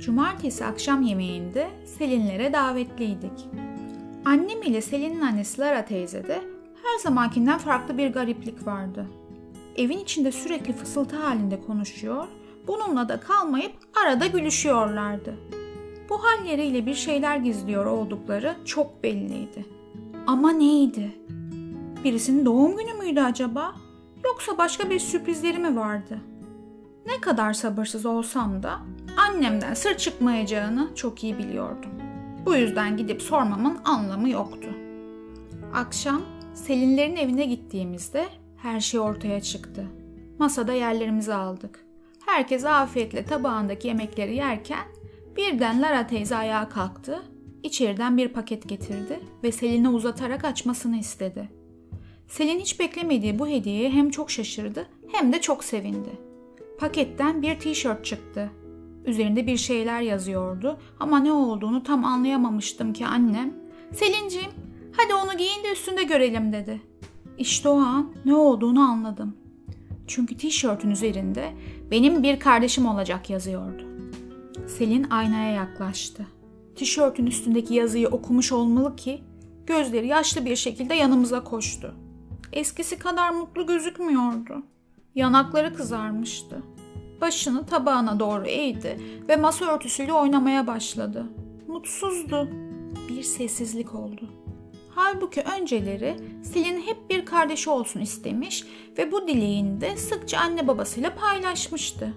Cumartesi akşam yemeğinde Selinlere davetliydik. Annem ile Selin'in annesi Lara teyze de her zamankinden farklı bir gariplik vardı. Evin içinde sürekli fısıltı halinde konuşuyor, bununla da kalmayıp arada gülüşüyorlardı. Bu halleriyle bir şeyler gizliyor oldukları çok belliydi. Ama neydi? Birisinin doğum günü müydü acaba? Yoksa başka bir sürprizleri mi vardı? Ne kadar sabırsız olsam da annemden sır çıkmayacağını çok iyi biliyordum. Bu yüzden gidip sormamın anlamı yoktu. Akşam Selinlerin evine gittiğimizde her şey ortaya çıktı. Masada yerlerimizi aldık. Herkes afiyetle tabağındaki yemekleri yerken birden Lara teyze ayağa kalktı, içeriden bir paket getirdi ve Selin'e uzatarak açmasını istedi. Selin hiç beklemediği bu hediyeye hem çok şaşırdı hem de çok sevindi. Paketten bir tişört çıktı. Üzerinde bir şeyler yazıyordu ama ne olduğunu tam anlayamamıştım ki annem Selinciğim hadi onu giyin de üstünde görelim dedi. İşte o an ne olduğunu anladım. Çünkü tişörtün üzerinde benim bir kardeşim olacak yazıyordu. Selin aynaya yaklaştı. Tişörtün üstündeki yazıyı okumuş olmalı ki gözleri yaşlı bir şekilde yanımıza koştu. Eskisi kadar mutlu gözükmüyordu. Yanakları kızarmıştı. Başını tabağına doğru eğdi ve masa örtüsüyle oynamaya başladı. Mutsuzdu. Bir sessizlik oldu. Halbuki önceleri Selin hep bir kardeşi olsun istemiş ve bu dileğini de sıkça anne babasıyla paylaşmıştı.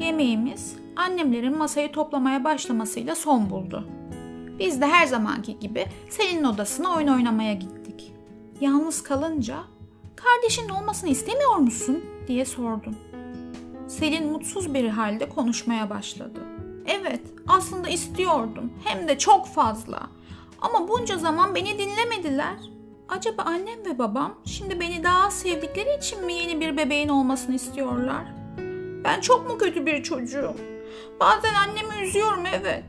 Yemeğimiz annemlerin masayı toplamaya başlamasıyla son buldu. Biz de her zamanki gibi Selin'in odasına oyun oynamaya gittik. Yalnız kalınca kardeşinin olmasını istemiyor musun diye sordum. Selin mutsuz bir halde konuşmaya başladı. Evet, aslında istiyordum. Hem de çok fazla. Ama bunca zaman beni dinlemediler. Acaba annem ve babam şimdi beni daha sevdikleri için mi yeni bir bebeğin olmasını istiyorlar? Ben çok mu kötü bir çocuğum? Bazen annemi üzüyorum evet.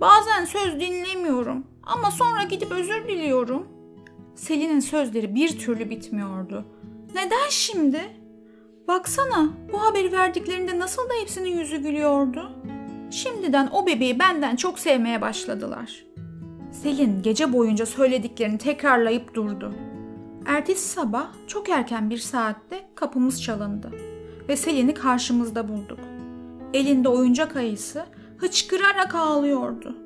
Bazen söz dinlemiyorum. Ama sonra gidip özür diliyorum. Selin'in sözleri bir türlü bitmiyordu. Neden şimdi? Baksana bu haberi verdiklerinde nasıl da hepsinin yüzü gülüyordu. Şimdiden o bebeği benden çok sevmeye başladılar. Selin gece boyunca söylediklerini tekrarlayıp durdu. Ertesi sabah çok erken bir saatte kapımız çalındı ve Selin'i karşımızda bulduk. Elinde oyuncak ayısı hıçkırarak ağlıyordu.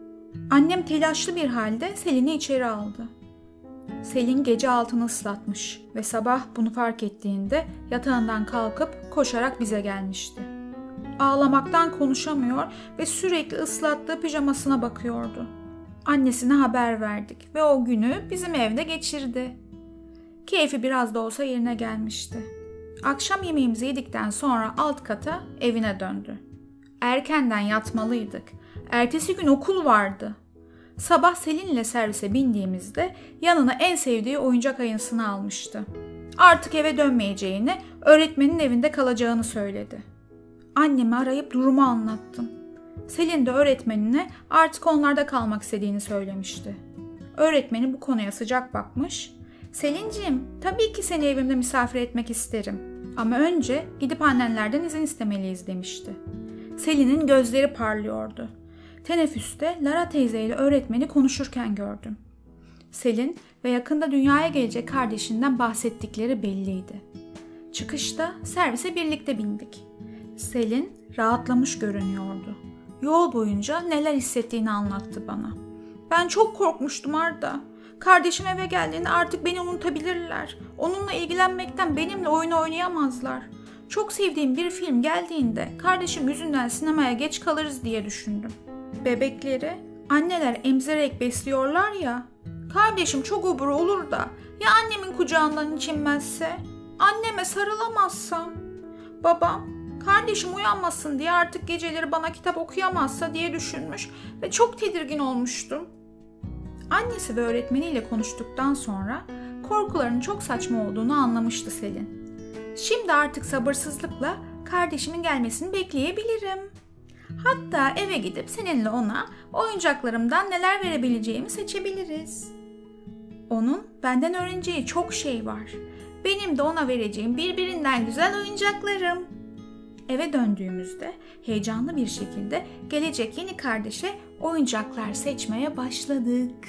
Annem telaşlı bir halde Selin'i içeri aldı. Selin gece altını ıslatmış ve sabah bunu fark ettiğinde yatağından kalkıp koşarak bize gelmişti. Ağlamaktan konuşamıyor ve sürekli ıslattığı pijamasına bakıyordu. Annesine haber verdik ve o günü bizim evde geçirdi. Keyfi biraz da olsa yerine gelmişti. Akşam yemeğimizi yedikten sonra alt kata evine döndü. Erkenden yatmalıydık. Ertesi gün okul vardı. Sabah Selin'le servise bindiğimizde yanına en sevdiği oyuncak ayısını almıştı. Artık eve dönmeyeceğini, öğretmenin evinde kalacağını söyledi. Annemi arayıp durumu anlattım. Selin de öğretmenine artık onlarda kalmak istediğini söylemişti. Öğretmeni bu konuya sıcak bakmış. Selinciğim, tabii ki seni evimde misafir etmek isterim. Ama önce gidip annenlerden izin istemeliyiz demişti. Selin'in gözleri parlıyordu. Teneffüste Lara teyze ile öğretmeni konuşurken gördüm. Selin ve yakında dünyaya gelecek kardeşinden bahsettikleri belliydi. Çıkışta servise birlikte bindik. Selin rahatlamış görünüyordu. Yol boyunca neler hissettiğini anlattı bana. Ben çok korkmuştum Arda. Kardeşim eve geldiğinde artık beni unutabilirler. Onunla ilgilenmekten benimle oyun oynayamazlar. Çok sevdiğim bir film geldiğinde kardeşim yüzünden sinemaya geç kalırız diye düşündüm. Bebekleri anneler emzirerek besliyorlar ya. Kardeşim çok obur olur da ya annemin kucağından içinmezse? Anneme sarılamazsam? Babam kardeşim uyanmasın diye artık geceleri bana kitap okuyamazsa diye düşünmüş ve çok tedirgin olmuştum. Annesi ve öğretmeniyle konuştuktan sonra korkularının çok saçma olduğunu anlamıştı Selin. Şimdi artık sabırsızlıkla kardeşimin gelmesini bekleyebilirim. Hatta eve gidip seninle ona oyuncaklarımdan neler verebileceğimi seçebiliriz. Onun benden öğreneceği çok şey var. Benim de ona vereceğim birbirinden güzel oyuncaklarım. Eve döndüğümüzde heyecanlı bir şekilde gelecek yeni kardeşe oyuncaklar seçmeye başladık.